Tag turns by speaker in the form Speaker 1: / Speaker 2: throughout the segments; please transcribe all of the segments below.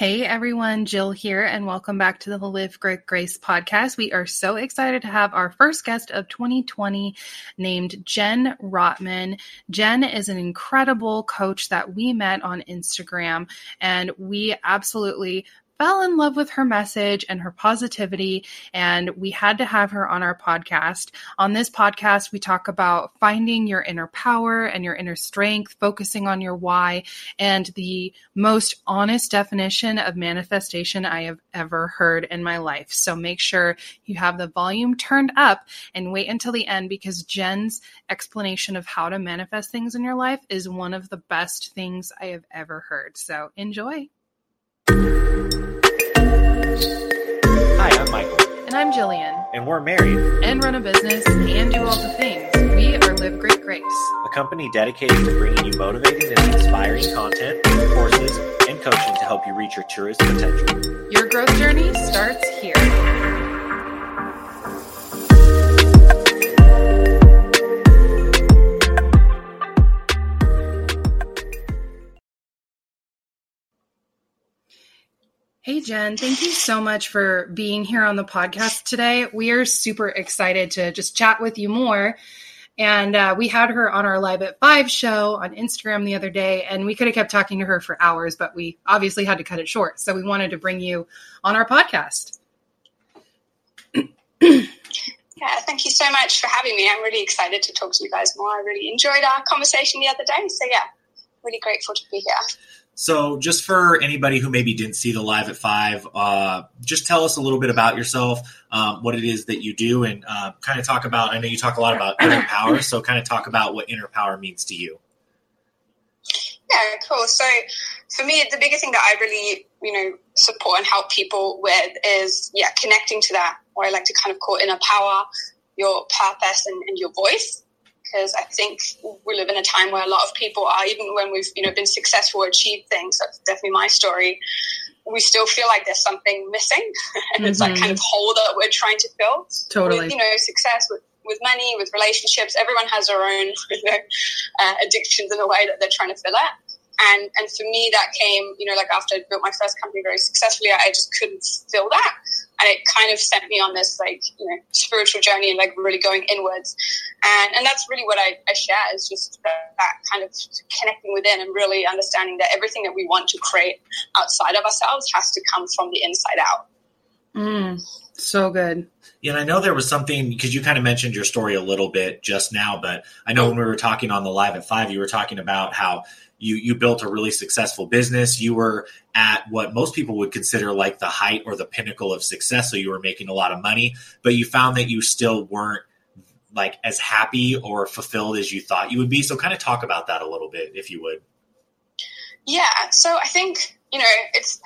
Speaker 1: Hey everyone, Jill here, and welcome back to the Live Grit Grace podcast. We are so excited to have our first guest of 2020 named Jen Rottmann. Jen is an incredible coach that we met on Instagram, and we absolutely fell in love with her message and her positivity, and we had to have her on our podcast. On this podcast, we talk about finding your inner power and your inner strength, focusing on your why, and the most honest definition of manifestation I have ever heard in my life. So make sure you have the volume turned up and wait until the end because Jen's explanation of how to manifest things in your life is one of the best things I have ever heard. So enjoy.
Speaker 2: I'm Michael.
Speaker 1: And I'm Jillian.
Speaker 2: And we're married.
Speaker 1: And run a business and do all the things. We are Live Grit Grace,
Speaker 2: a company dedicated to bringing you motivating and inspiring content, courses, and coaching to help you reach your truest potential.
Speaker 1: Your growth journey starts here. Hey, Jen, thank you so much for being here on the podcast today. We are super excited to just chat with you more. And uh, we had her on our Live at Five show on Instagram the other day, and we could have kept talking to her for hours, but we obviously had to cut it short. So we wanted to bring you on our podcast.
Speaker 3: yeah, thank you so much for having me. I'm really excited to talk to you guys more. I really enjoyed our conversation the other day. So, yeah, really grateful to be here.
Speaker 2: So, just for anybody who maybe didn't see the live at five, uh, just tell us a little bit about yourself, um, what it is that you do, and uh, kind of talk about. I know you talk a lot about inner power, so kind of talk about what inner power means to you.
Speaker 3: Yeah, cool. So, for me, the biggest thing that I really, you know, support and help people with is, yeah, connecting to that, or I like to kind of call inner power, your purpose, and, and your voice because I think we live in a time where a lot of people are, even when we've you know been successful, achieved things. That's definitely my story. We still feel like there's something missing, and mm-hmm. it's like kind of mm-hmm. hole that we're trying to fill.
Speaker 1: Totally,
Speaker 3: with, you know, success with with money, with relationships. Everyone has their own you know, uh, addictions in a way that they're trying to fill it. And and for me, that came, you know, like after I built my first company very successfully, I just couldn't fill that, and it kind of sent me on this like you know spiritual journey and like really going inwards, and and that's really what I, I share is just that, that kind of connecting within and really understanding that everything that we want to create outside of ourselves has to come from the inside out.
Speaker 1: Mm, so good.
Speaker 2: Yeah, and I know there was something because you kind of mentioned your story a little bit just now, but I know when we were talking on the live at five, you were talking about how you you built a really successful business. You were at what most people would consider like the height or the pinnacle of success. So you were making a lot of money, but you found that you still weren't like as happy or fulfilled as you thought you would be. So kind of talk about that a little bit, if you would.
Speaker 3: Yeah. So I think you know it's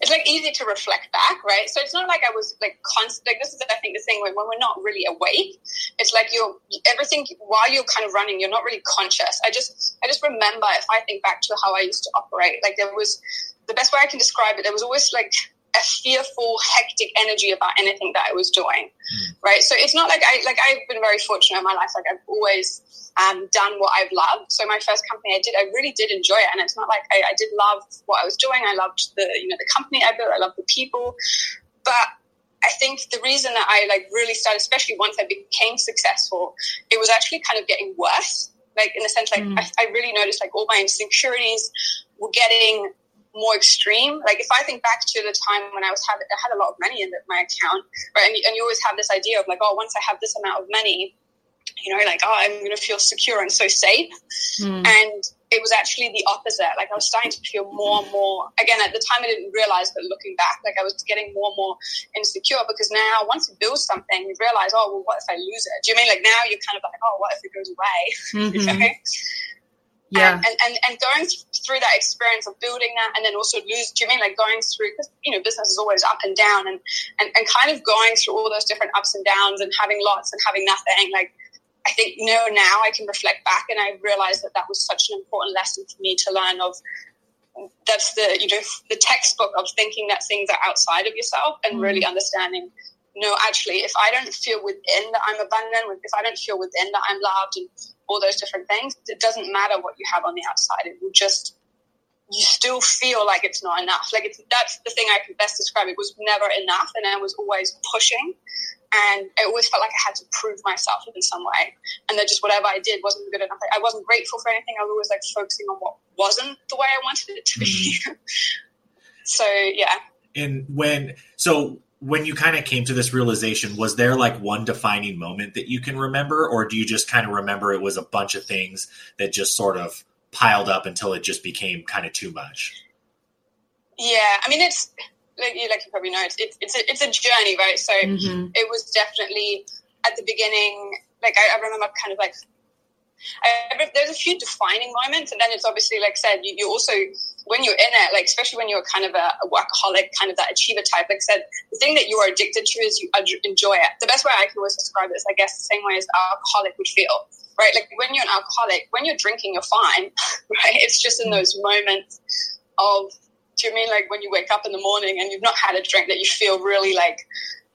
Speaker 3: it's like easy to reflect back, right? So it's not like I was like constant. Like this is, I think, the thing when, when we're not really awake, it's like you're everything while you're kind of running, you're not really conscious. I just, I just remember if I think back to how I used to operate, like there was the best way I can describe it. There was always like a fearful, hectic energy about anything that I was doing, mm. right? So it's not like I like I've been very fortunate in my life. Like I've always um, done what I've loved. So my first company I did, I really did enjoy it, and it's not like I, I did love what I was doing. I loved the you know the company I built. I loved the people, but I think the reason that I like really started, especially once I became successful, it was actually kind of getting worse. Like in the sense, like mm. I, I really noticed like all my insecurities were getting more extreme. Like if I think back to the time when I was having, I had a lot of money in my account, right? And, and you always have this idea of like, oh, once I have this amount of money, you know, like, oh, I'm going to feel secure and so safe. Mm. And it was actually the opposite. Like I was starting to feel more and more, again, at the time I didn't realize, but looking back, like I was getting more and more insecure because now once you build something, you realize, oh, well, what if I lose it? Do you mean like now you're kind of like, oh, what if it goes away? Mm-hmm. okay?
Speaker 1: Yeah.
Speaker 3: And, and, and, and going through that experience of building that and then also lose, do you mean like going through, because, you know, business is always up and down and, and, and kind of going through all those different ups and downs and having lots and having nothing, like, I think you know now I can reflect back and I realized that that was such an important lesson for me to learn of that's the you know the textbook of thinking that things are outside of yourself and really mm. understanding no actually if I don't feel within that I'm abundant if I don't feel within that I'm loved and all those different things it doesn't matter what you have on the outside it will just you still feel like it's not enough. Like it's that's the thing I can best describe. It was never enough, and I was always pushing, and I always felt like I had to prove myself in some way, and that just whatever I did wasn't good enough. I wasn't grateful for anything. I was always like focusing on what wasn't the way I wanted it to be. Mm-hmm. so yeah.
Speaker 2: And when so when you kind of came to this realization, was there like one defining moment that you can remember, or do you just kind of remember it was a bunch of things that just sort of piled up until it just became kind of too much?
Speaker 3: Yeah, I mean, it's like you, like you probably know, it's it's, it's, a, it's a journey, right? So mm-hmm. it was definitely at the beginning. Like I, I remember, kind of like I, there's a few defining moments, and then it's obviously like I said, you, you also when you're in it, like especially when you're kind of a, a, workaholic, kind of that achiever type, like I said, the thing that you are addicted to is you enjoy it. The best way I can always describe it is, I guess, the same way as the alcoholic would feel, right? Like when you're an alcoholic, when you're drinking, you're fine, right? It's just in those moments of, do you mean like when you wake up in the morning and you've not had a drink that you feel really like,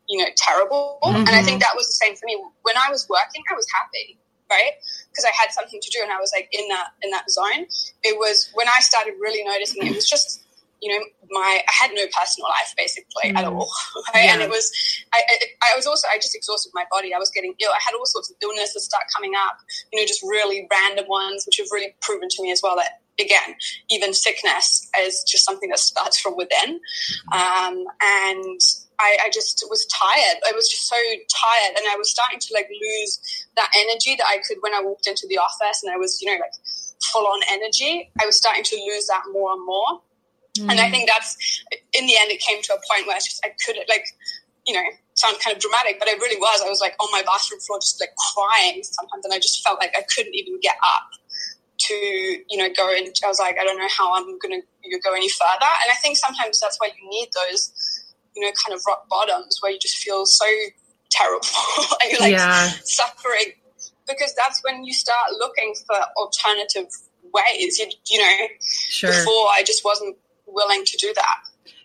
Speaker 3: you know, terrible? Mm-hmm. And I think that was the same for me. When I was working, I was happy right? Because I had something to do and I was like in that in that zone. It was when I started really noticing it was just you know my I had no personal life basically mm. at all, right? yeah. and it was I, I, I was also I just exhausted my body. I was getting ill. I had all sorts of illnesses start coming up. You know, just really random ones, which have really proven to me as well that again, even sickness is just something that starts from within. Um, and I, I, just was tired. I was just so tired, and I was starting to like lose that energy that I could when I walked into the office, and I was, you know, like full on energy. I was starting to lose that more and more, mm. and I mm. think that's in the end. It came to a point where I just I couldn't like, you know, sound kind of dramatic, but I really was. I was like on my bathroom floor, just like crying sometimes, and I just felt like I couldn't even get up to you know go and I was like I don't know how I'm going to go any further, and I think sometimes that's why you need those you know, kind of rock bottoms where you just feel so terrible and you're like yeah. suffering because that's when you start looking for alternative ways. You, you know, sure. before I just wasn't willing to do that.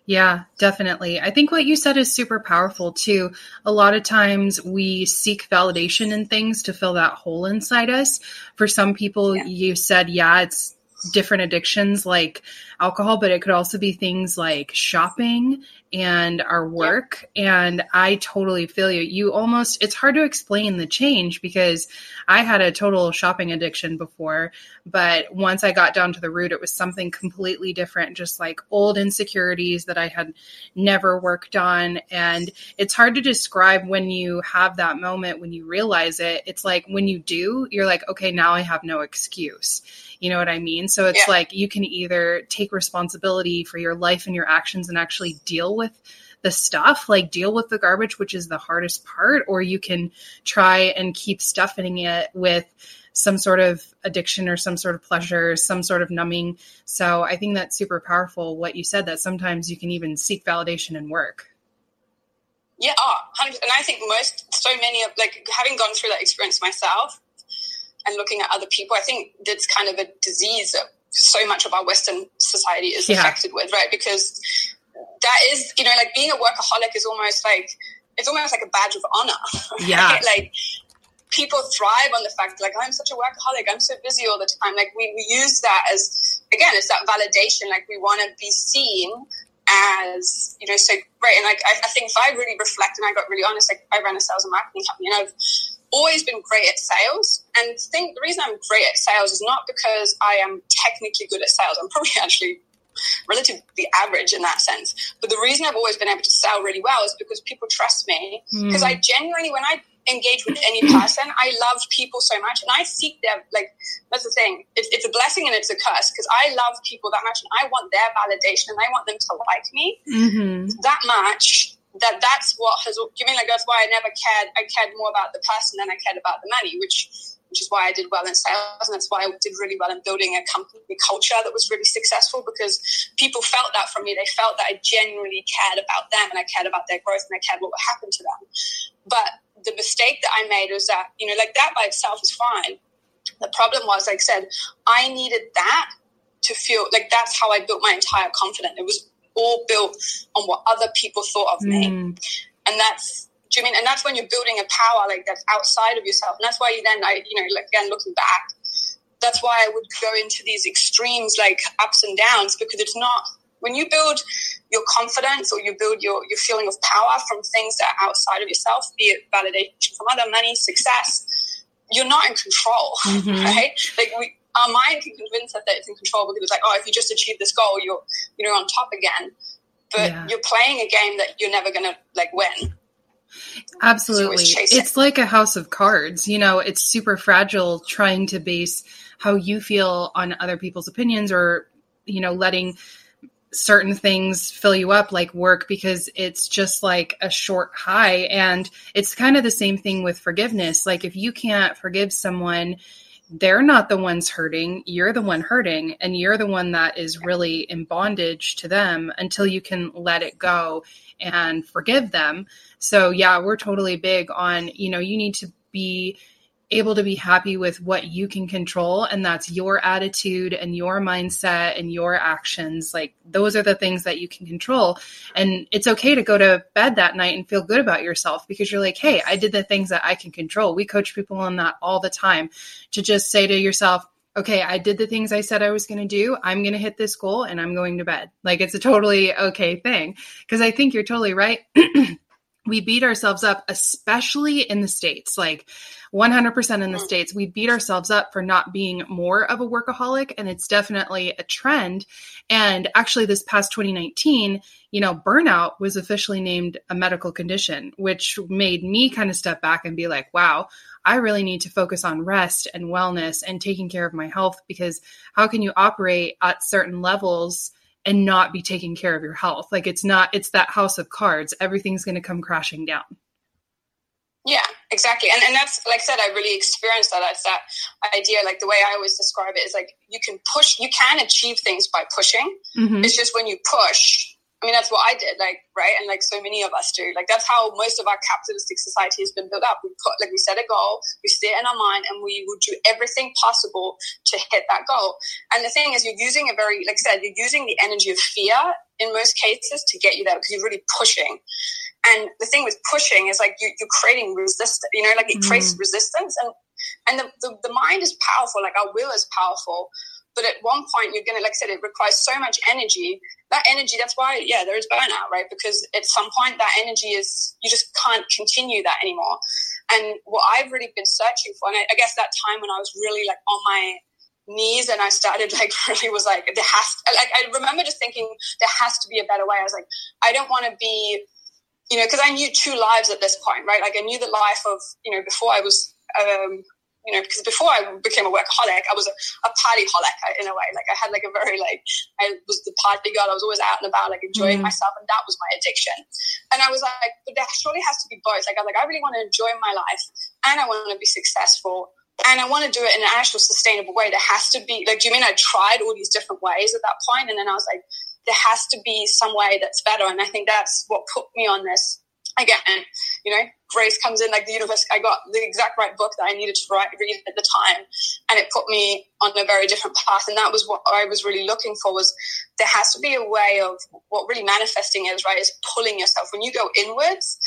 Speaker 1: Yeah, definitely. I think what you said is super powerful too. A lot of times we seek validation in things to fill that hole inside us. For some people, yeah. you said, yeah, it's different addictions like alcohol, but it could also be things like shopping and our work. Yeah. And I totally feel you. You almost, it's hard to explain the change because I had a total shopping addiction before. But once I got down to the root, it was something completely different, just like old insecurities that I had never worked on. And it's hard to describe when you have that moment, when you realize it. It's like when you do, you're like, okay, now I have no excuse. You know what I mean? So it's yeah. like you can either take responsibility for your life and your actions and actually deal with the stuff, like deal with the garbage, which is the hardest part, or you can try and keep stuffing it with some sort of addiction or some sort of pleasure, some sort of numbing. So I think that's super powerful what you said that sometimes you can even seek validation in work.
Speaker 3: Yeah, oh, and I think most, so many of, like, having gone through that experience myself, and looking at other people. I think that's kind of a disease that so much of our Western society is yeah. affected with, right? Because that is, you know, like being a workaholic is almost like it's almost like a badge of honor.
Speaker 1: Yeah.
Speaker 3: Right? Like people thrive on the fact like I'm such a workaholic, I'm so busy all the time. Like we, we use that as again, it's that validation. Like we want to be seen as you know so great. And like I, I think if I really reflect and I got really honest, like I ran a sales and marketing company and I've always been great at sales. And think the reason I'm great at sales is not because I am technically good at sales. I'm probably actually relatively average in that sense. But the reason I've always been able to sell really well is because people trust me. Because mm. I genuinely, when I engage with any person, I love people so much, and I seek their like. That's the thing. It's, it's a blessing and it's a curse because I love people that much, and I want their validation, and I want them to like me mm-hmm. that much that that's what has you mean like that's why I never cared I cared more about the person than I cared about the money which which is why I did well in sales and that's why I did really well in building a company culture that was really successful because people felt that from me they felt that I genuinely cared about them and I cared about their growth and I cared what would happen to them but the mistake that I made was that you know like that by itself is fine the problem was like I said I needed that to feel like that's how I built my entire confidence it was all built on what other people thought of me. Mm. And that's, do you mean? And that's when you're building a power like that's outside of yourself. And that's why you then, I, you know, like, again, looking back, that's why I would go into these extremes like ups and downs because it's not when you build your confidence or you build your, your feeling of power from things that are outside of yourself, be it validation from other money, success, you're not in control, mm-hmm. right? Like we, our mind can convince us that it's in control because it's like, oh, if you just achieve this goal, you're you know on top again. But yeah. you're playing a game that you're never gonna like win.
Speaker 1: Absolutely. It's like a house of cards. You know, it's super fragile trying to base how you feel on other people's opinions or, you know, letting certain things fill you up like work because it's just like a short high. And it's kind of the same thing with forgiveness. Like if you can't forgive someone, they're not the ones hurting. You're the one hurting, and you're the one that is really in bondage to them until you can let it go and forgive them. So, yeah, we're totally big on, you know, you need to be able to be happy with what you can control and that's your attitude and your mindset and your actions. Like those are the things that you can control. And it's okay to go to bed that night and feel good about yourself because you're like hey i did the things that i can control. We coach people on that all the time to just say to yourself okay i did the things i said i was going to do. I'm going to hit this goal and i'm going to bed. Like it's a totally okay thing. Because i think you're totally right we beat ourselves up, especially in the States, like 100% in the States. We beat ourselves up for not being more of a workaholic. And it's definitely a trend. And actually, this past 2019, you know, burnout was officially named a medical condition, which made me kind of step back and be like, wow, I really need to focus on rest and wellness and taking care of my health because how can you operate at certain levels? And not be taking care of your health. Like it's not, it's that house of cards. Everything's going to come crashing down.
Speaker 3: Yeah, exactly. And, and that's, like I said, I really experienced that. That's that idea. Like the way I always describe it is like you can push, you can achieve things by pushing. Mm-hmm. It's just when you push, I mean, that's what I did, like, right? And like so many of us do. Like, that's how most of our capitalistic society has been built up. We put, like, we set a goal, we see it in our mind, and we would do everything possible to hit that goal. And the thing is, you're using a very, like I said, you're using the energy of fear in most cases to get you there because you're really pushing. And the thing with pushing is like you, are creating resistance, you know, like it creates mm. resistance. And, and the, the, the mind is powerful, like our will is powerful. But at one point, you're going to, like I said, it requires so much energy. That energy, that's why, yeah, there is burnout, right? Because at some point, that energy is, you just can't continue that anymore. And what I've really been searching for, and I, I guess that time when I was really like on my knees and I started like really was like, there has, to, like, I remember just thinking there has to be a better way. I was like, I don't want to be, you know, because I knew two lives at this point, right? Like I knew the life of, you know, before I was um, you know, because before I became a workaholic, I was a, a party holic in a way. Like I had like a very like I was the party girl. I was always out and about, like enjoying mm. myself, and that was my addiction. And I was like, but there surely has to be both. Like I was like, I really want to enjoy my life, and I want to be successful, and I want to do it in an actual sustainable way. There has to be like, do you mean I tried all these different ways at that point, and then I was like, there has to be some way that's better, and I think that's what put me on this again, you know, grace comes in like the universe. I got the exact right book that I needed to write, read at the time, and it put me on a very different path. And that was what I was really looking for. Was there has to be a way of what really manifesting is right is pulling yourself when you go inwards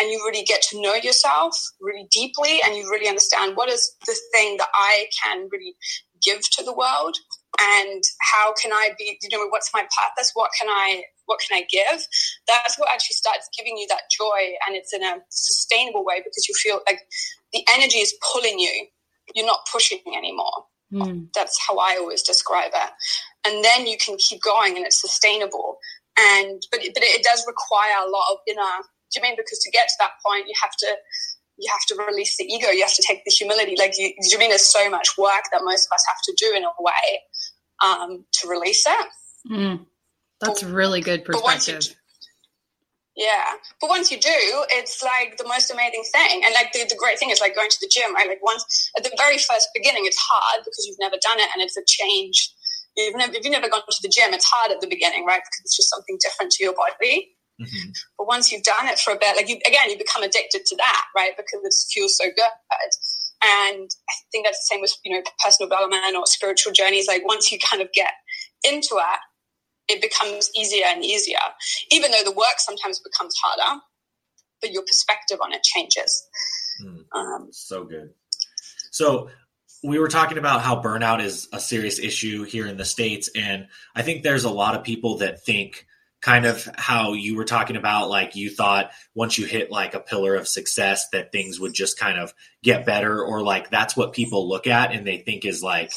Speaker 3: and you really get to know yourself really deeply and you really understand what is the thing that I can really give to the world and how can I be, you know, what's my purpose? What can I what can I give? That's what actually starts giving you that joy, and it's in a sustainable way because you feel like the energy is pulling you. You're not pushing anymore. Mm. That's how I always describe it. And then you can keep going, and it's sustainable. And but but it does require a lot of inner. Do you mean because to get to that point, you have to you have to release the ego. You have to take the humility. Like you, do you mean there's so much work that most of us have to do in a way um, to release it.
Speaker 1: Mm. That's but, really good perspective.
Speaker 3: But yeah, but once you do, it's like the most amazing thing. And like the, the great thing is like going to the gym, right? Like once at the very first beginning, it's hard because you've never done it, and it's a change. You've never, if you've never gone to the gym, it's hard at the beginning, right? Because it's just something different to your body. Mm-hmm. But once you've done it for a bit, like you again, you become addicted to that, right? Because it feels so good. And I think that's the same with you know personal development or spiritual journeys. Like once you kind of get into it, it becomes easier and easier, even though the work sometimes becomes harder, but your perspective on it changes.
Speaker 2: Mm, um, so good. So we were talking about how burnout is a serious issue here in the states and i think there's a lot of people that think kind of how you were talking about like you thought once you hit like a pillar of success that things would just kind of get better or like that's what people look at and they think is like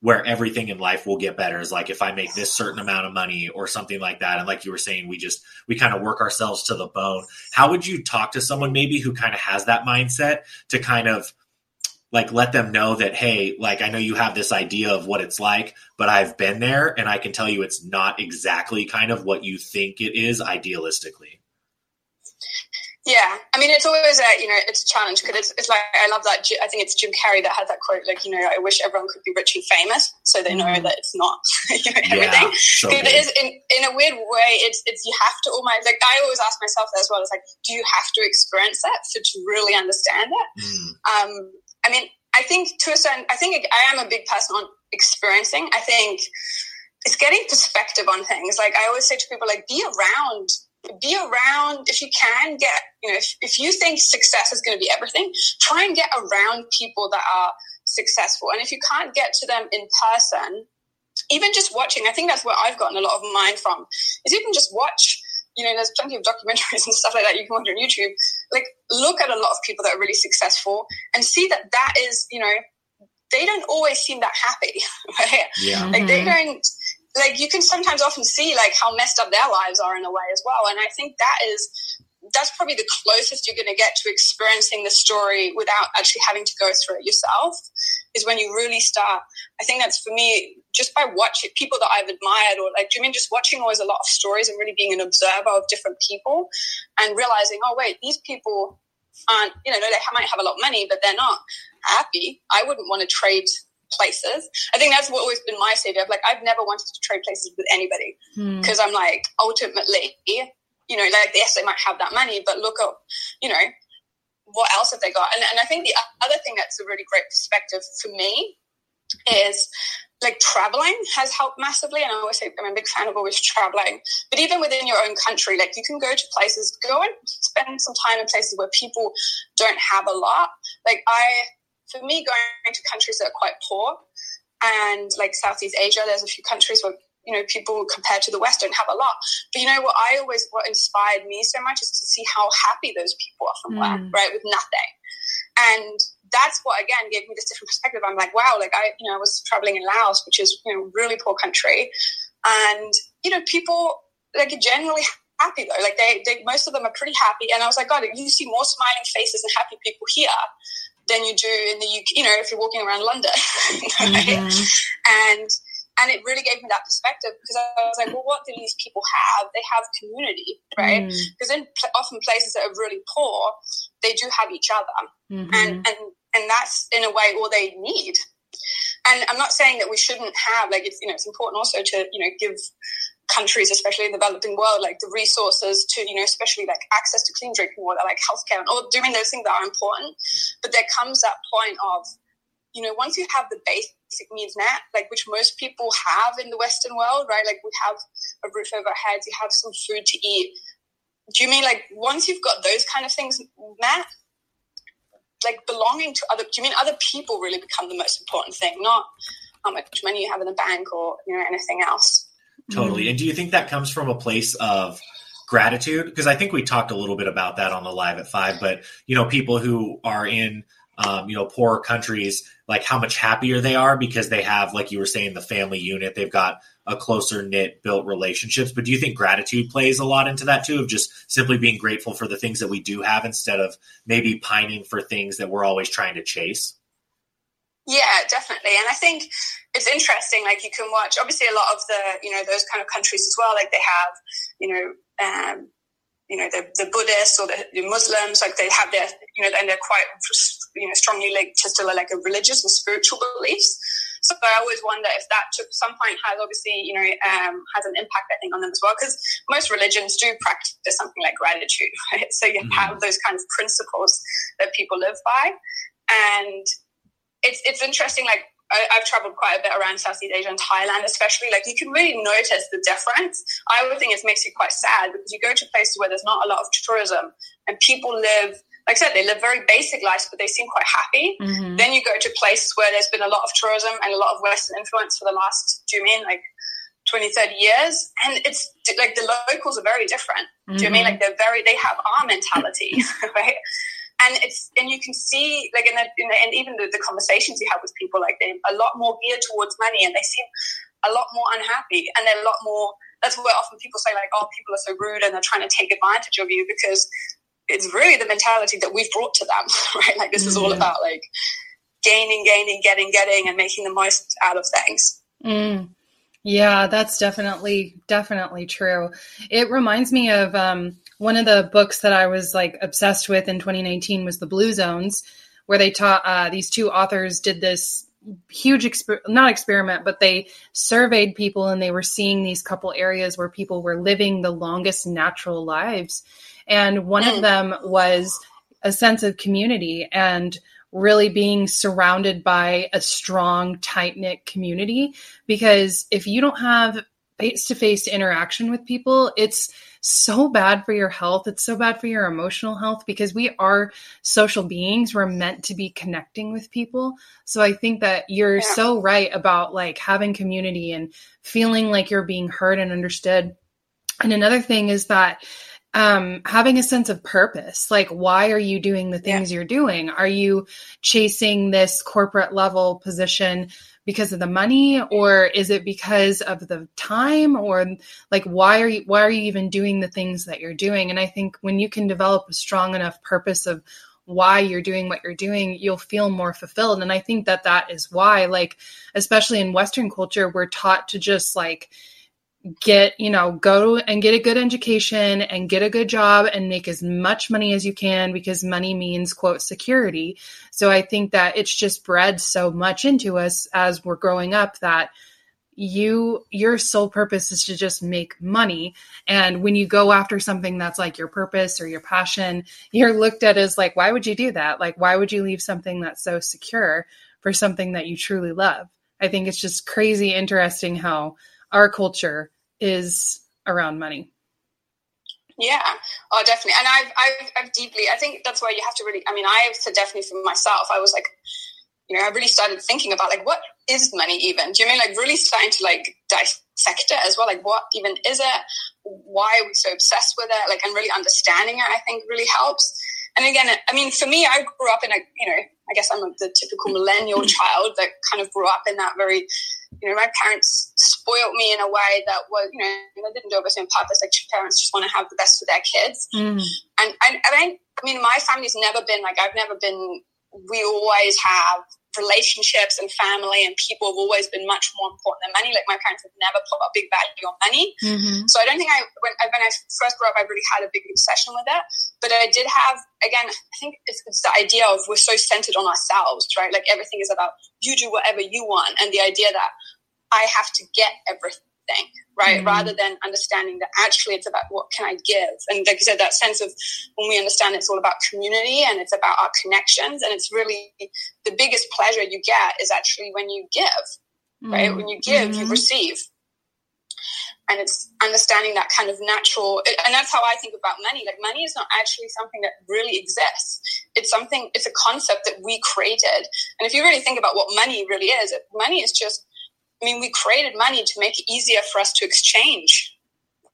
Speaker 2: where everything in life will get better is like if I make this certain amount of money or something like that. And like you were saying, we just we kind of work ourselves to the bone. How would you talk to someone maybe who kind of has that mindset to kind of like let them know that hey like i know you have this idea of what it's like but i've been there and i can tell you it's not exactly kind of what you think it is idealistically
Speaker 3: yeah i mean it's always a you know it's a challenge because it's, it's like i love that i think it's jim carrey that had that quote like you know i wish everyone could be rich and famous so they know mm-hmm. that it's not you know everything yeah, so it is in, in a weird way it's it's you have to almost like i always ask myself that as well it's like do you have to experience that for to really understand it mm. um I mean, I think to a certain, I think I am a big person on experiencing. I think it's getting perspective on things. Like I always say to people, like be around, be around. If you can get, you know, if, if you think success is going to be everything, try and get around people that are successful. And if you can't get to them in person, even just watching, I think that's where I've gotten a lot of mine from. Is even just watch you know, there's plenty of documentaries and stuff like that you can watch on YouTube. Like, look at a lot of people that are really successful and see that that is, you know, they don't always seem that happy, right? Yeah. Like, they mm-hmm. don't, like, you can sometimes often see, like, how messed up their lives are in a way as well. And I think that is that's probably the closest you're going to get to experiencing the story without actually having to go through it yourself is when you really start i think that's for me just by watching people that i've admired or like do you mean just watching always a lot of stories and really being an observer of different people and realizing oh wait these people aren't you know they might have a lot of money but they're not happy i wouldn't want to trade places. I think that's what always been my savior. Like I've never wanted to trade places with anybody because hmm. I'm like ultimately you know, like yes, they might have that money, but look at, you know, what else have they got? And, and I think the other thing that's a really great perspective for me is like traveling has helped massively. And I always say I'm a big fan of always traveling. But even within your own country, like you can go to places, go and spend some time in places where people don't have a lot. Like I, for me, going to countries that are quite poor and like Southeast Asia, there's a few countries where you know, people compared to the West don't have a lot. But you know what I always what inspired me so much is to see how happy those people are from mm. right, with nothing. And that's what again gave me this different perspective. I'm like, wow, like I, you know, I was traveling in Laos, which is you know really poor country, and you know, people like generally happy though. Like they, they most of them are pretty happy. And I was like, God, you see more smiling faces and happy people here than you do in the UK. You know, if you're walking around London, right? mm-hmm. and and it really gave me that perspective because I was like, well, what do these people have? They have community, right? Because mm. in often places that are really poor, they do have each other, mm-hmm. and and and that's in a way all they need. And I'm not saying that we shouldn't have like it's you know it's important also to you know give countries, especially in the developing world, like the resources to, you know, especially like access to clean drinking water, like healthcare, and all doing those things that are important. But there comes that point of you know, once you have the basic needs met, like which most people have in the Western world, right? Like we have a roof over our heads, you have some food to eat. Do you mean like once you've got those kind of things met, like belonging to other, do you mean other people really become the most important thing, not how much money you have in the bank or, you know, anything else?
Speaker 2: Totally. Mm-hmm. And do you think that comes from a place of gratitude? Because I think we talked a little bit about that on the live at five, but, you know, people who are in, um, you know, poorer countries, like how much happier they are because they have, like you were saying, the family unit. They've got a closer knit built relationships. But do you think gratitude plays a lot into that too, of just simply being grateful for the things that we do have instead of maybe pining for things that we're always trying to chase?
Speaker 3: Yeah, definitely. And I think it's interesting. Like you can watch, obviously, a lot of the, you know, those kind of countries as well. Like they have, you know, um, you know, the, the Buddhists or the, the, Muslims, like they have their, you know, and they're quite, you know, strongly linked to still like a religious and spiritual beliefs. So I always wonder if that to some point has obviously, you know, um, has an impact, I think, on them as well. Because most religions do practice something like gratitude, right? So you mm-hmm. have those kinds of principles that people live by. And it's, it's interesting, like, I, have traveled quite a bit around Southeast Asia and Thailand, especially. Like you can really notice the difference. I would think it makes you quite sad because you go to places where there's not a lot of tourism and people live like I said, they live very basic lives, but they seem quite happy. Mm-hmm. Then you go to places where there's been a lot of tourism and a lot of Western influence for the last, do you mean like 20, 30 years? And it's like the locals are very different. Mm-hmm. Do you mean mm-hmm. like they're very, they have our mentality, right? And it's, and you can see like, in the, in the and even the, the conversations you have with people, like they're a lot more geared towards money and they seem a lot more unhappy and they're a lot more, that's where often people say like, oh, people are so rude and they're trying to take advantage of you because it's really the mentality that we've brought to them, right? Like this is all mm. about like gaining, gaining, getting, getting, and making the most out of things.
Speaker 1: Mm. Yeah, that's definitely definitely true. It reminds me of um, one of the books that I was like obsessed with in 2019 was the Blue Zones, where they taught uh, these two authors did this huge exper- not experiment but they surveyed people and they were seeing these couple areas where people were living the longest natural lives and one of mm. them was a sense of community and really being surrounded by a strong, tight knit community. Because if you don't have face to face interaction with people, it's so bad for your health. It's so bad for your emotional health because we are social beings. We're meant to be connecting with people. So I think that you're yeah. so right about like having community and feeling like you're being heard and understood. And another thing is that um, having a sense of purpose. Like, why are you doing the things yeah. you're doing? Are you chasing this corporate level position because of the money, or is it because of the time, or like why are you why are you even doing the things that you're doing? And I think when you can develop a strong enough purpose of why you're doing what you're doing, you'll feel more fulfilled. And I think that that is why, like, especially in Western culture, we're taught to just like get you know go and get a good education and get a good job and make as much money as you can because money means quote security. So i think that it's just bred so much into us as we're growing up that you your sole purpose is to just make money. And when you go after something that's like your purpose or your passion you're looked at as like why would you do that? Like why would you leave something that's so secure for something that you truly love? I think it's just crazy interesting how our culture is around money.
Speaker 3: Yeah, oh, definitely. And I've, I've, I've deeply, I think that's why you have to really, I mean, I said definitely for myself, I was like, you know, I really started thinking about like, what is money even? Do you mean like really starting to like dissect it as well? Like, what even is it? Why are we so obsessed with it? Like, and really understanding it, I think really helps. And again, I mean, for me, I grew up in a, you know, I guess I'm the typical millennial child that kind of grew up in that very you know, my parents spoiled me in a way that was, you know, they didn't do it on purpose. Like parents just want to have the best for their kids. Mm. And, and I, think I mean, my family's never been like, I've never been, we always have relationships and family and people have always been much more important than money. Like my parents have never put a big value on money. Mm-hmm. So I don't think I when, when, I first grew up, I really had a big obsession with it. But I did have, again, I think it's, it's the idea of we're so centered on ourselves, right? Like everything is about you do whatever you want. And the idea that I have to get everything right? Mm-hmm. Rather than understanding that actually it's about what can I give. And like you said, that sense of when we understand it's all about community and it's about our connections. And it's really the biggest pleasure you get is actually when you give, mm-hmm. right? When you give, mm-hmm. you receive. And it's understanding that kind of natural, and that's how I think about money. Like money is not actually something that really exists. It's something, it's a concept that we created. And if you really think about what money really is, money is just I mean, we created money to make it easier for us to exchange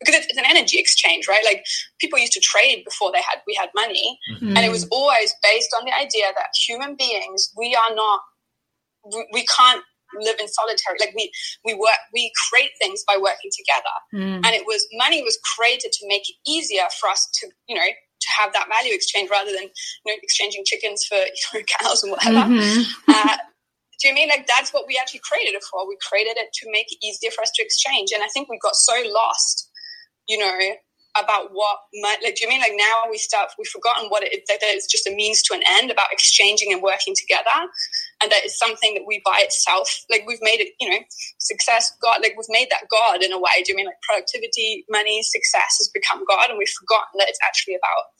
Speaker 3: because it's, an energy exchange, right? Like people used to trade before they had we had money, mm-hmm. and it was always based on the idea that human beings we are not we, we can't live in solitary like we we work we create things by working together mm. and it was money was created to make it easier for us to you know to have that value exchange rather than you know exchanging chickens for you know, cows and whatever mm-hmm. uh, do you mean like that's what we actually created it for? We created it to make it easier for us to exchange. And I think we got so lost, you know, about what like do you mean like now we start we've forgotten what it that it's just a means to an end about exchanging and working together and that it's something that we by itself like we've made it you know success god like we've made that god in a way do you mean like productivity money success has become god and we've forgotten that it's actually about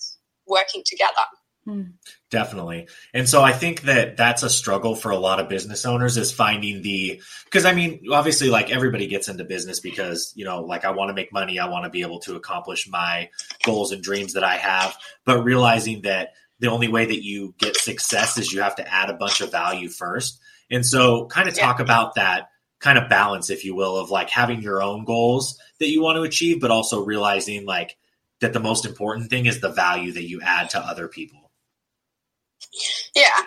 Speaker 3: working together
Speaker 2: Hmm. Definitely. And so I think that that's a struggle for a lot of business owners is finding the, because I mean, obviously, like everybody gets into business because, you know, like I want to make money. I want to be able to accomplish my goals and dreams that I have. But realizing that the only way that you get success is you have to add a bunch of value first. And so, kind of talk yeah. about that kind of balance, if you will, of like having your own goals that you want to achieve, but also realizing like that the most important thing is the value that you add to other people.
Speaker 3: Yeah.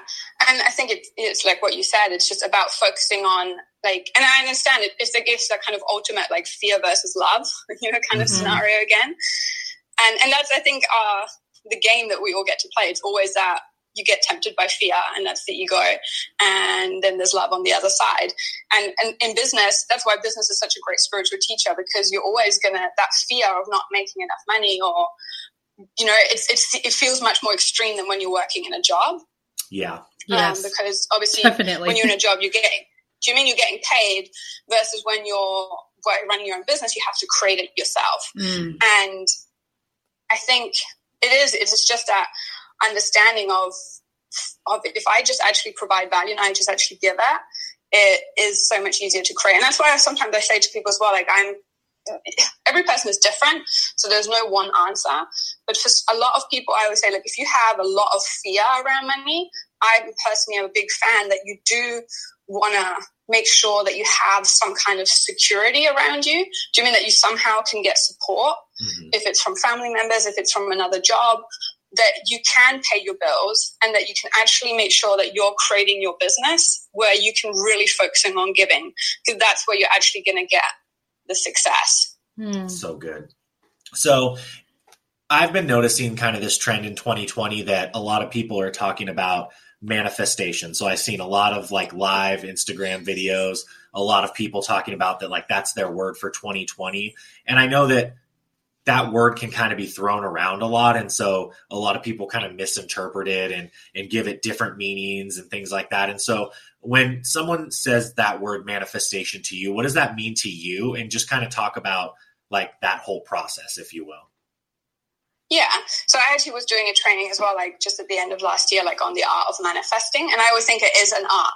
Speaker 3: And I think it, it's like what you said, it's just about focusing on like, and I understand it, it's, like, it's that kind of ultimate like fear versus love, you know, kind of mm-hmm. scenario again. And, and that's, I think, uh, the game that we all get to play. It's always that you get tempted by fear and that's the ego and then there's love on the other side and, and in business that's why business is such a great spiritual teacher because you're always gonna that fear of not making enough money or you know it's, it's it feels much more extreme than when you're working in a job
Speaker 2: yeah
Speaker 3: um, because obviously Definitely. when you're in a job you're getting do you mean you're getting paid versus when you're running your own business you have to create it yourself mm. and i think it is it's just that understanding of of if I just actually provide value and I just actually give it, it is so much easier to create. And that's why sometimes I say to people as well, like I'm every person is different, so there's no one answer. But for a lot of people, I would say, like, if you have a lot of fear around money, I personally am a big fan that you do want to make sure that you have some kind of security around you. Do you mean that you somehow can get support? Mm-hmm. If it's from family members, if it's from another job, that you can pay your bills and that you can actually make sure that you're creating your business where you can really focusing on giving because that's where you're actually going to get the success.
Speaker 2: Hmm. So good. So I've been noticing kind of this trend in 2020 that a lot of people are talking about manifestation. So I've seen a lot of like live Instagram videos, a lot of people talking about that like that's their word for 2020. And I know that that word can kind of be thrown around a lot. And so a lot of people kind of misinterpret it and and give it different meanings and things like that. And so when someone says that word manifestation to you what does that mean to you? And just kind of talk about like that whole process if you will.
Speaker 3: Yeah. So I actually was doing a training as well, like just at the end of last year, like on the art of manifesting. And I always think it is an art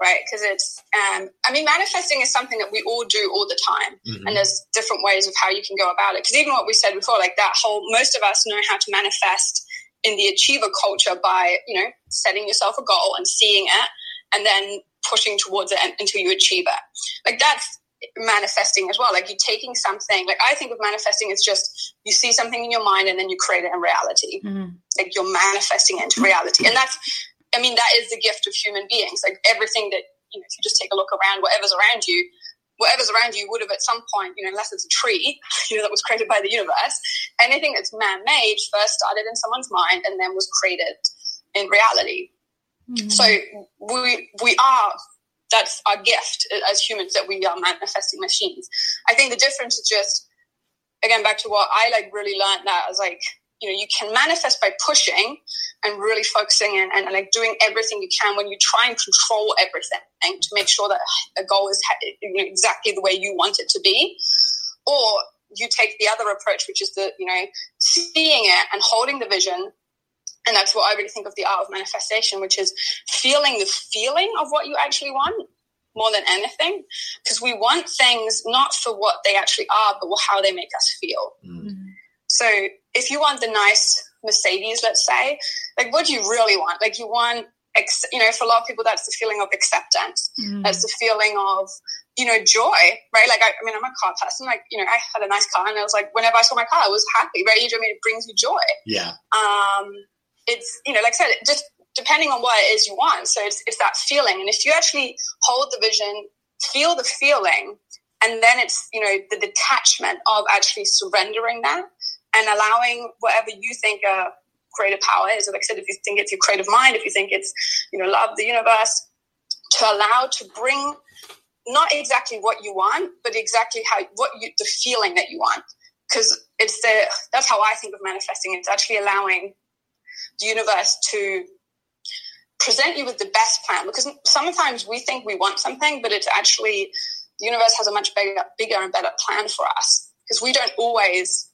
Speaker 3: right? Because it's, um, I mean, manifesting is something that we all do all the time, mm-hmm. and there's different ways of how you can go about it. Because even what we said before, like that whole, most of us know how to manifest in the achiever culture by, you know, setting yourself a goal and seeing it, and then pushing towards it until you achieve it. Like that's manifesting as well. Like you're taking something, like I think of manifesting as just you see something in your mind and then you create it in reality. Mm-hmm. Like you're manifesting into reality. And that's I mean, that is the gift of human beings. Like everything that, you know, if you just take a look around, whatever's around you, whatever's around you would have at some point, you know, unless it's a tree, you know, that was created by the universe, anything that's man made first started in someone's mind and then was created in reality. Mm-hmm. So we, we are, that's our gift as humans that we are manifesting machines. I think the difference is just, again, back to what I like really learned that as like, you know, you can manifest by pushing and really focusing and, and, and, like doing everything you can when you try and control everything to make sure that a goal is you know, exactly the way you want it to be. Or you take the other approach, which is the, you know, seeing it and holding the vision. And that's what I really think of the art of manifestation, which is feeling the feeling of what you actually want more than anything. Because we want things not for what they actually are, but how they make us feel. Mm-hmm. So if you want the nice Mercedes, let's say, like what do you really want? Like you want, you know, for a lot of people, that's the feeling of acceptance. Mm. That's the feeling of, you know, joy, right? Like, I, I, mean, I'm a car person. Like, you know, I had a nice car and I was like, whenever I saw my car, I was happy, right? You know, I mean, it brings you joy.
Speaker 2: Yeah.
Speaker 3: Um, it's, you know, like I said, just depending on what it is you want. So it's, it's that feeling. And if you actually hold the vision, feel the feeling, and then it's, you know, the detachment of actually surrendering that and allowing whatever you think a creative power is. Like I said, if you think it's your creative mind, if you think it's, you know, love, the universe, to allow to bring not exactly what you want, but exactly how what you the feeling that you want. Because it's the that's how I think of manifesting. It's actually allowing the universe to present you with the best plan. Because sometimes we think we want something, but it's actually the universe has a much bigger, bigger and better plan for us. Because we don't always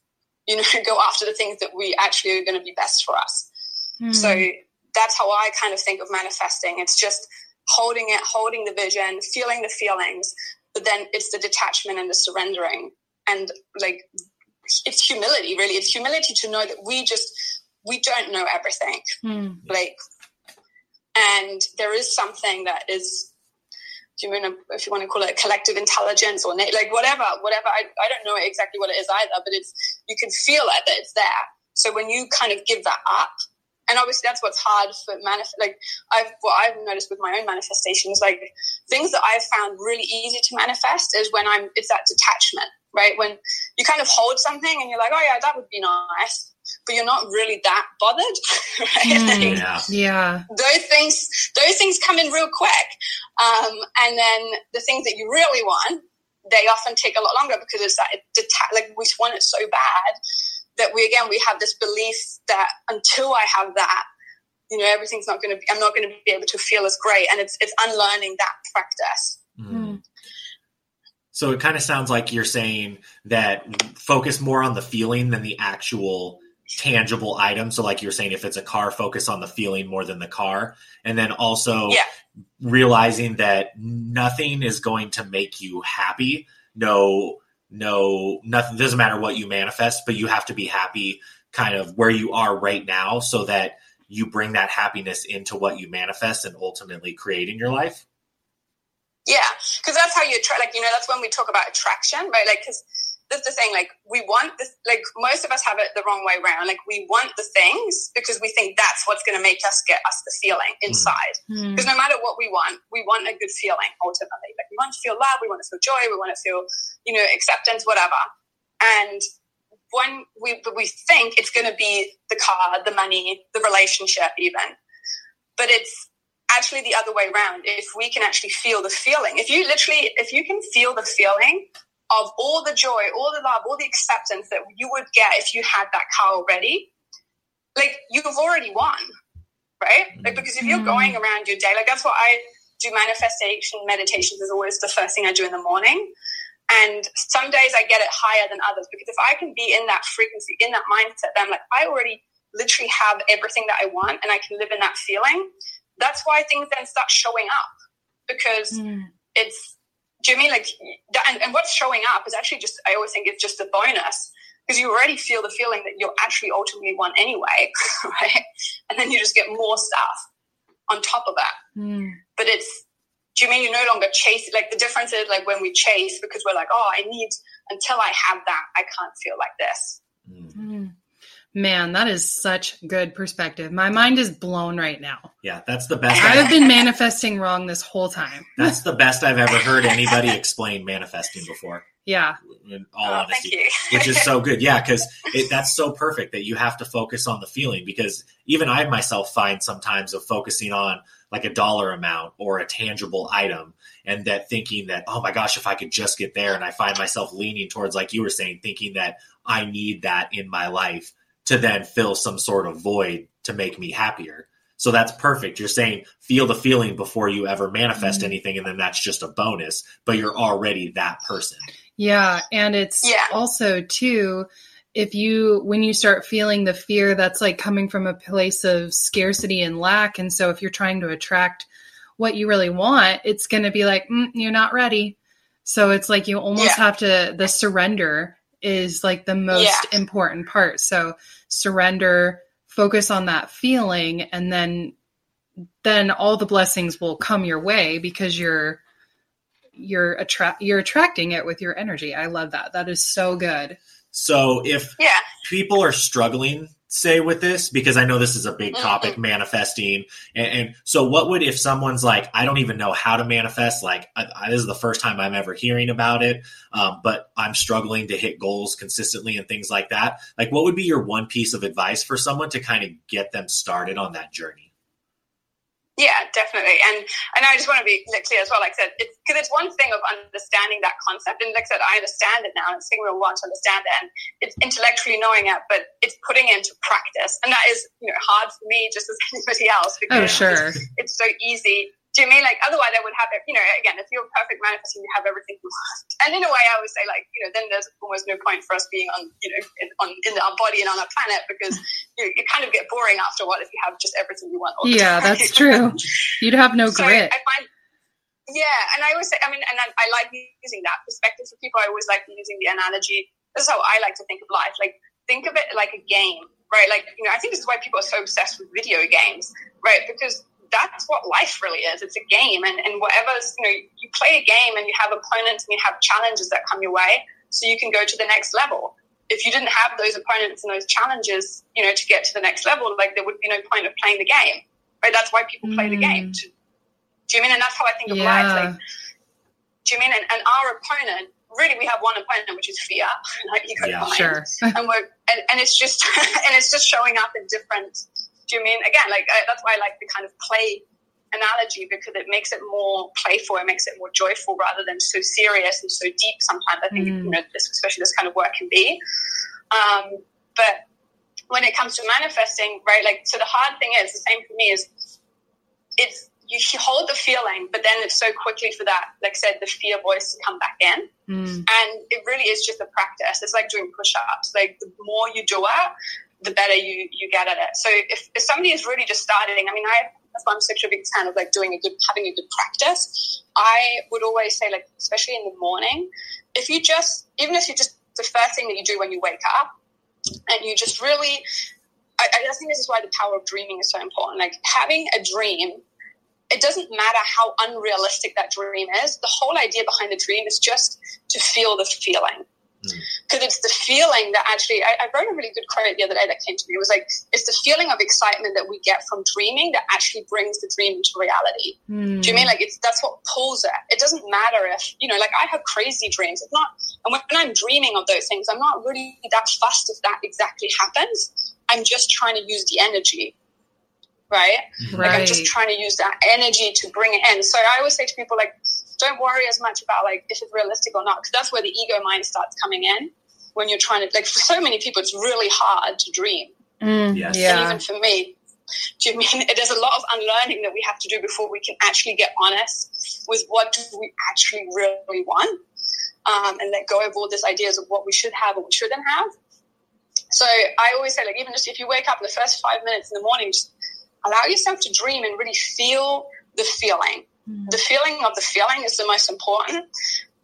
Speaker 3: you know, go after the things that we actually are going to be best for us. Mm. So that's how I kind of think of manifesting. It's just holding it, holding the vision, feeling the feelings, but then it's the detachment and the surrendering. And like, it's humility, really. It's humility to know that we just, we don't know everything. Mm. Like, and there is something that is do you mean if you want to call it collective intelligence or like whatever whatever I, I don't know exactly what it is either but it's you can feel it that it's there so when you kind of give that up and obviously that's what's hard for manifest like i've what i've noticed with my own manifestations like things that i've found really easy to manifest is when i'm it's that detachment right when you kind of hold something and you're like oh yeah that would be nice but you're not really that bothered.
Speaker 1: Right? Mm, yeah. yeah.
Speaker 3: Those things, those things come in real quick, um, and then the things that you really want, they often take a lot longer because it's that deta- like we want it so bad that we again we have this belief that until I have that, you know, everything's not going to be. I'm not going to be able to feel as great, and it's it's unlearning that practice. Mm.
Speaker 2: So it kind of sounds like you're saying that focus more on the feeling than the actual tangible item. So, like you're saying, if it's a car, focus on the feeling more than the car. And then also
Speaker 3: yeah.
Speaker 2: Realizing that nothing is going to make you happy. No, no, nothing doesn't matter what you manifest, but you have to be happy kind of where you are right now so that you bring that happiness into what you manifest and ultimately create in your life.
Speaker 3: Yeah, because that's how you attract. Like you know, that's when we talk about attraction, right? Like because that's the thing. Like we want this. Like most of us have it the wrong way around. Like we want the things because we think that's what's going to make us get us the feeling mm-hmm. inside. Because mm-hmm. no matter what we want, we want a good feeling ultimately. Like we want to feel love, we want to feel joy, we want to feel you know acceptance, whatever. And when we we think it's going to be the car, the money, the relationship, even, but it's actually the other way around. If we can actually feel the feeling, if you literally, if you can feel the feeling of all the joy, all the love, all the acceptance that you would get if you had that car already, like you've already won, right? Like because if you're going mm-hmm. around your day, like that's what I do. Manifestation meditations is always the first thing I do in the morning. And some days I get it higher than others because if I can be in that frequency, in that mindset, then I'm like, I already literally have everything that I want and I can live in that feeling. That's why things then start showing up because mm. it's do you mean like and, and what's showing up is actually just i always think it's just a bonus because you already feel the feeling that you're actually ultimately want anyway right and then you just get more stuff on top of that mm. but it's do you mean you no longer chase like the difference is like when we chase because we're like oh i need until i have that i can't feel like this
Speaker 1: mm. Man, that is such good perspective. My mind is blown right now.
Speaker 2: Yeah, that's the best.
Speaker 1: I have been manifesting wrong this whole time.
Speaker 2: That's the best I've ever heard anybody explain manifesting before.
Speaker 1: Yeah.
Speaker 2: In all oh, honesty, which is so good. Yeah, because that's so perfect that you have to focus on the feeling. Because even I myself find sometimes of focusing on like a dollar amount or a tangible item, and that thinking that oh my gosh, if I could just get there, and I find myself leaning towards like you were saying, thinking that I need that in my life to then fill some sort of void to make me happier. So that's perfect. You're saying feel the feeling before you ever manifest mm-hmm. anything, and then that's just a bonus, but you're already that person.
Speaker 1: Yeah. And it's yeah. also, too, if you, when you start feeling the fear, that's like coming from a place of scarcity and lack. And so if you're trying to attract what you really want, it's going to be like, mm, you're not ready. So it's like you almost yeah. have to, the surrender is like the most yeah. important part. So surrender, focus on that feeling, and then then all the blessings will come your way because you're you're attract you're attracting it with your energy. I love that. That is so good.
Speaker 2: So if
Speaker 3: yeah.
Speaker 2: people are struggling say with this because I know this is a big topic mm-hmm. manifesting. And, and, so, what would if someone's like, I don't even know how to manifest? Like, I, I, this is the first time I'm ever hearing about it, um, but I'm struggling to hit goals consistently and things like that. Like, what would be your one piece of advice for someone to kind of get them started on that journey?
Speaker 3: Yeah, definitely. And and I just want to be clear as well. Like I said, because it's, it's, one thing of understanding that concept, and like I said, I understand it now. And it's a thing we want to understand it, and it's intellectually knowing it, but it's putting it into practice, and that is you know hard for me just as anybody else.
Speaker 1: Oh, because oh, sure.
Speaker 3: It's, it's so easy do you mean like otherwise I would have it, you know, again, if you're perfect manifesting, you have everything you want. And in a way, I would say like, you know, then there's almost no point for us being on, you know, in, on, in our body and on our planet because you, know, you kind of get boring after a while if you have just everything you want.
Speaker 1: yeah,
Speaker 3: time.
Speaker 1: that's true. You'd have no so grit.
Speaker 3: I find, yeah, and I always say, I mean, and I, I like using that perspective for people. I always like using the analogy. This is how I like to think of life. Like think of it like a game, right? Like, you know, I think this is why people are so obsessed with video games, right? Because that's what life really is. It's a game. And, and whatever's, you know, you play a game and you have opponents and you have challenges that come your way so you can go to the next level. If you didn't have those opponents and those challenges, you know, to get to the next level, like there would be no point of playing the game, right? That's why people play mm. the game. To, do you mean? And that's how I think of yeah. life. Like, do you mean? And, and our opponent really we have one opponent which is fear like you yeah, sure. and we're and, and it's just and it's just showing up in different do you mean again like uh, that's why i like the kind of play analogy because it makes it more playful it makes it more joyful rather than so serious and so deep sometimes i think mm. you know this, especially this kind of work can be um, but when it comes to manifesting right like so the hard thing is the same for me is it's you hold the feeling, but then it's so quickly for that, like I said, the fear voice to come back in. Mm. And it really is just a practice. It's like doing push ups. Like the more you do it, the better you, you get at it. So if, if somebody is really just starting, I mean, I, that's why I'm such a big fan of like doing a good, having a good practice. I would always say, like, especially in the morning, if you just, even if you just, the first thing that you do when you wake up, and you just really I, I, think this is why the power of dreaming is so important. Like having a dream it doesn't matter how unrealistic that dream is. The whole idea behind the dream is just to feel the feeling. Because mm. it's the feeling that actually, I, I, wrote a really good quote the other day that came to me. It was like, it's the feeling of excitement that we get from dreaming that actually brings the dream into reality. Mm. Do you mean like it's that's what pulls it? It doesn't matter if, you know, like I have crazy dreams. It's not, and when I'm dreaming of those things, I'm not really that fussed if that exactly happens. I'm just trying to use the energy right? right? Like I'm just trying to use that energy to bring it in. So I always say to people, like, don't worry as much about like if it's realistic or not, because that's where the ego mind starts coming in. When you're trying to, like, for so many people, it's really hard to dream.
Speaker 1: Mm, yes. Yeah.
Speaker 3: And even for me, do you mean there's a lot of unlearning that we have to do before we can actually get honest with what do we actually really want, um, and let go of all these ideas of what we should have or we shouldn't have. So I always say, like, even just if you wake up in the first five minutes in the morning, just allow yourself to dream and really feel the feeling. The feeling of the feeling is the most important.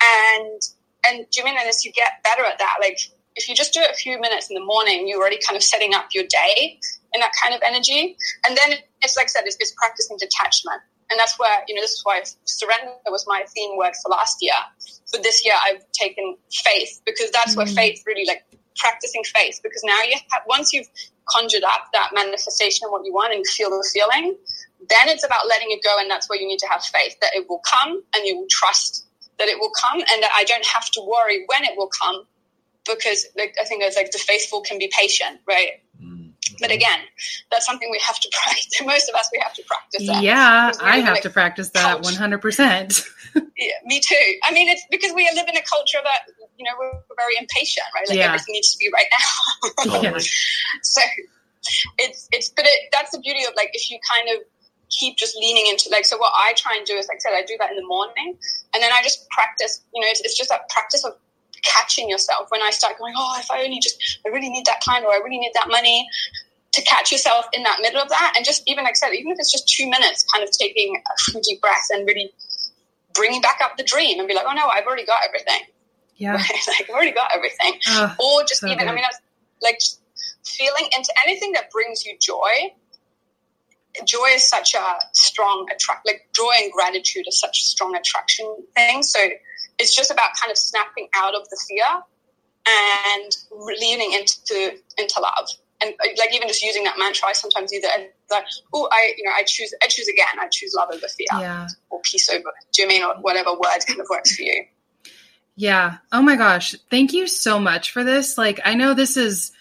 Speaker 3: And and do you mean and as you get better at that, like if you just do it a few minutes in the morning, you're already kind of setting up your day in that kind of energy. And then it's like I said, it's, it's practicing detachment. And that's where, you know, this is why surrender was my theme word for last year. For this year, I've taken faith because that's mm-hmm. where faith really like practicing faith because now you have, once you've conjured up that manifestation of what you want and you feel the feeling, then it's about letting it go. And that's where you need to have faith that it will come and you will trust that it will come and that I don't have to worry when it will come because like, I think it's like the faithful can be patient, right? Mm-hmm. But again, that's something we have to practice. Most of us, we have to practice that.
Speaker 1: Yeah, I have like, to practice that 100%.
Speaker 3: yeah, me too. I mean, it's because we live in a culture that you know, we're, very impatient, right? Like yeah. everything needs to be right now. yeah. So it's it's but it, that's the beauty of like if you kind of keep just leaning into like so what I try and do is like I said I do that in the morning and then I just practice you know it's, it's just that practice of catching yourself when I start going oh if I only just I really need that client or I really need that money to catch yourself in that middle of that and just even like I said even if it's just two minutes kind of taking a deep breath and really bringing back up the dream and be like oh no I've already got everything
Speaker 1: yeah.
Speaker 3: Like, I've already got everything. Oh, or just so even, good. I mean, I was, like feeling into anything that brings you joy. Joy is such a strong attract, like joy and gratitude are such a strong attraction thing. So it's just about kind of snapping out of the fear and leaning into into love. And uh, like even just using that mantra, I sometimes either like, oh, I you know I choose I choose again. I choose love over fear,
Speaker 1: yeah.
Speaker 3: or peace over. Do you mean or whatever word kind of works for you?
Speaker 1: Yeah. Oh my gosh. Thank you so much for this. Like, I know this is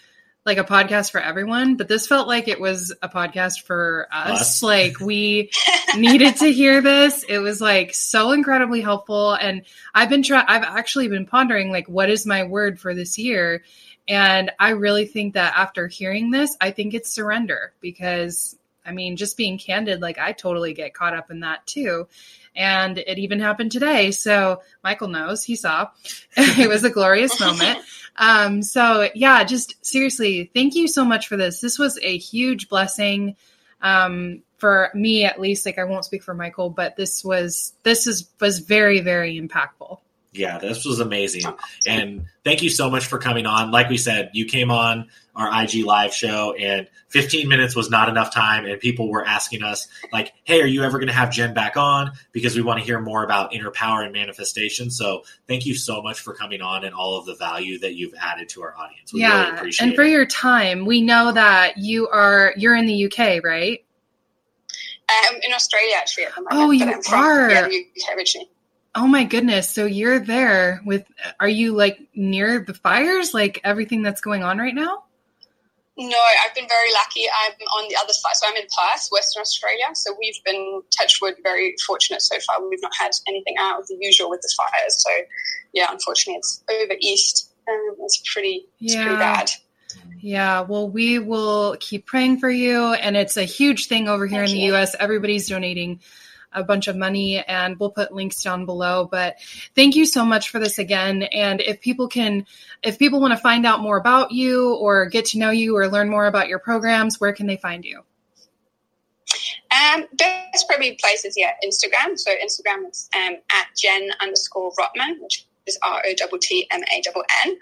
Speaker 1: like a podcast for everyone, but this felt like it was a podcast for us. us. Like, we needed to hear this. It was like so incredibly helpful. And I've been trying, I've actually been pondering, like, what is my word for this year? And I really think that after hearing this, I think it's surrender because I mean, just being candid, like, I totally get caught up in that too and it even happened today. So Michael knows he saw. it was a glorious moment. Um, so yeah, just seriously, thank you so much for this. This was a huge blessing. Um, for me at least, like I won't speak for Michael, but this was this is was very, very impactful.
Speaker 2: Yeah, this was amazing. And thank you so much for coming on. Like we said, you came on our IG live show and 15 minutes was not enough time and people were asking us like, "Hey, are you ever going to have Jen back on because we want to hear more about inner power and manifestation." So, thank you so much for coming on and all of the value that you've added to our audience. We
Speaker 1: yeah.
Speaker 2: really appreciate
Speaker 1: and for
Speaker 2: it.
Speaker 1: your time, we know that you are you're in the UK, right?
Speaker 3: Um, in Australia, actually, at the moment.
Speaker 1: Oh, you
Speaker 3: but I'm from,
Speaker 1: are.
Speaker 3: Yeah, the UK originally.
Speaker 1: Oh my goodness. So you're there with are you like near the fires like everything that's going on right now?
Speaker 3: No, I've been very lucky. I'm on the other side. So I'm in Perth, Western Australia. So we've been, touchwood, very fortunate so far. We've not had anything out of the usual with the fires. So yeah, unfortunately, it's over east. Um, it's pretty, it's pretty
Speaker 1: Yeah.
Speaker 3: bad.
Speaker 1: Yeah, well, we will keep praying for you. And it's a huge thing over here
Speaker 3: Thank
Speaker 1: in the
Speaker 3: you.
Speaker 1: US. Everybody's donating a bunch of money, and we'll put links down below. But thank you so much for this again. And if people can, if people want to find out more about you or get to know you or learn more about your programs, where can they find you?
Speaker 3: Um, best probably places, yeah, Instagram. So Instagram is um, at Jen underscore Rottmann, which is R O T T M A N.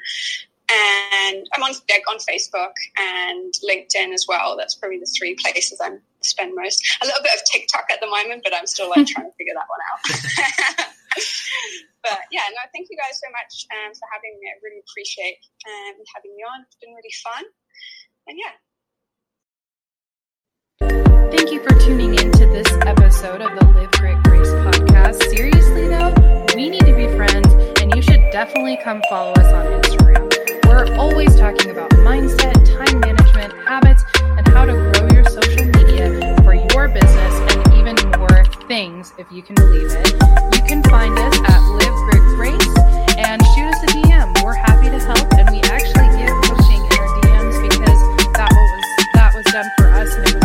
Speaker 3: And I'm on like, on Facebook and LinkedIn as well. That's probably the three places I spend most. A little bit of TikTok at the moment, but I'm still like trying to figure that one out. but yeah, no, thank you guys so much um, for having me. I really appreciate um, having me on. It's been really fun. And yeah.
Speaker 1: Thank you for tuning in to this episode of the Live Grit Grace podcast. Seriously, though, we need to be friends, and you should definitely come follow us on Instagram. We're always talking about mindset, time management, habits, and how to your business and even more things, if you can believe it. You can find us at Live Grit Grace and shoot us a DM. We're happy to help, and we actually give coaching in our DMs because that was that was done for us, and it was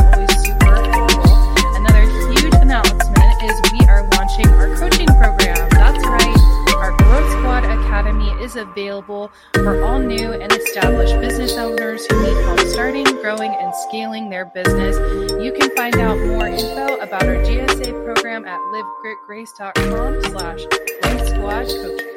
Speaker 1: Academy is available for all new and established business owners who need help starting, growing, and scaling their business. You can find out more info about our GSA program at livegritgrace.com slash Life Squad Coaching.